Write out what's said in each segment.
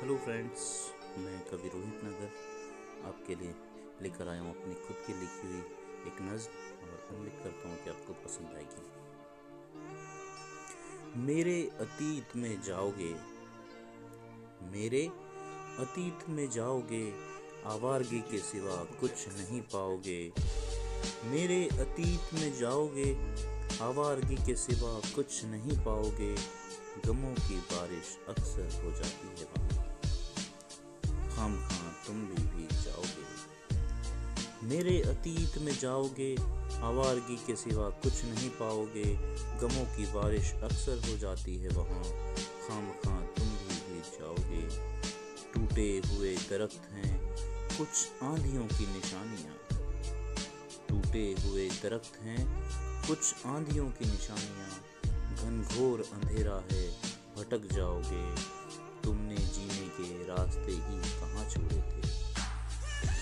Hello friends मैं कवि रोहित नगर आपके लिए लेकर आया हूँ अपनी खुद की लिखी हुई एक नज्म और उम्मीद करता हूँ कि आपको पसंद आएगी। मेरे अतीत में जाओगे, मेरे अतीत में जाओगे, आवारगी के सिवा कुछ नहीं पाओगे। मेरे अतीत में जाओगे, आवारगी के सिवा कुछ नहीं पाओगे। गमों की बारिश अक्सर हो जाती है वहाँ। हम हाँ तुम भी भीग जाओगे। मेरे अतीत में जाओगे, आवारगी के सिवा कुछ नहीं पाओगे। गमों की बारिश अक्सर हो जाती है वहाँ। खाम खां तुम भी भीग जाओगे। टूटे हुए दरख्त हैं, कुछ आंधियों की निशानियाँ। टूटे हुए दरख्त हैं, कुछ आंधियों की निशानियाँ। घनघोर अंधेरा है, भटक जाओगे। तुमने जीने के रास्ते ही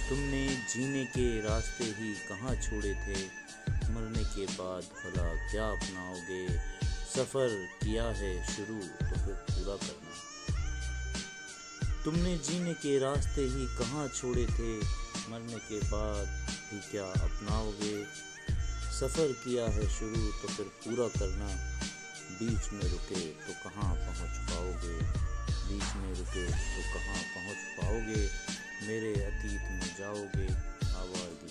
तुमने जीने के रास्ते ही कहाँ छोड़े थे? मरने के बाद भला क्या अपनाओगे? सफ़र किया है शुरू तो फिर पूरा करना। तुमने जीने के रास्ते ही कहाँ छोड़े थे? मरने के बाद भी क्या अपनाओगे? सफ़र किया है शुरू तो फिर पूरा करना। बीच में रुके तो कहाँ पहुँच पाओगे? बीच में रुके तो कहाँ पहुँच पाओगे? मेरे अतीत में जाओगे आवाज़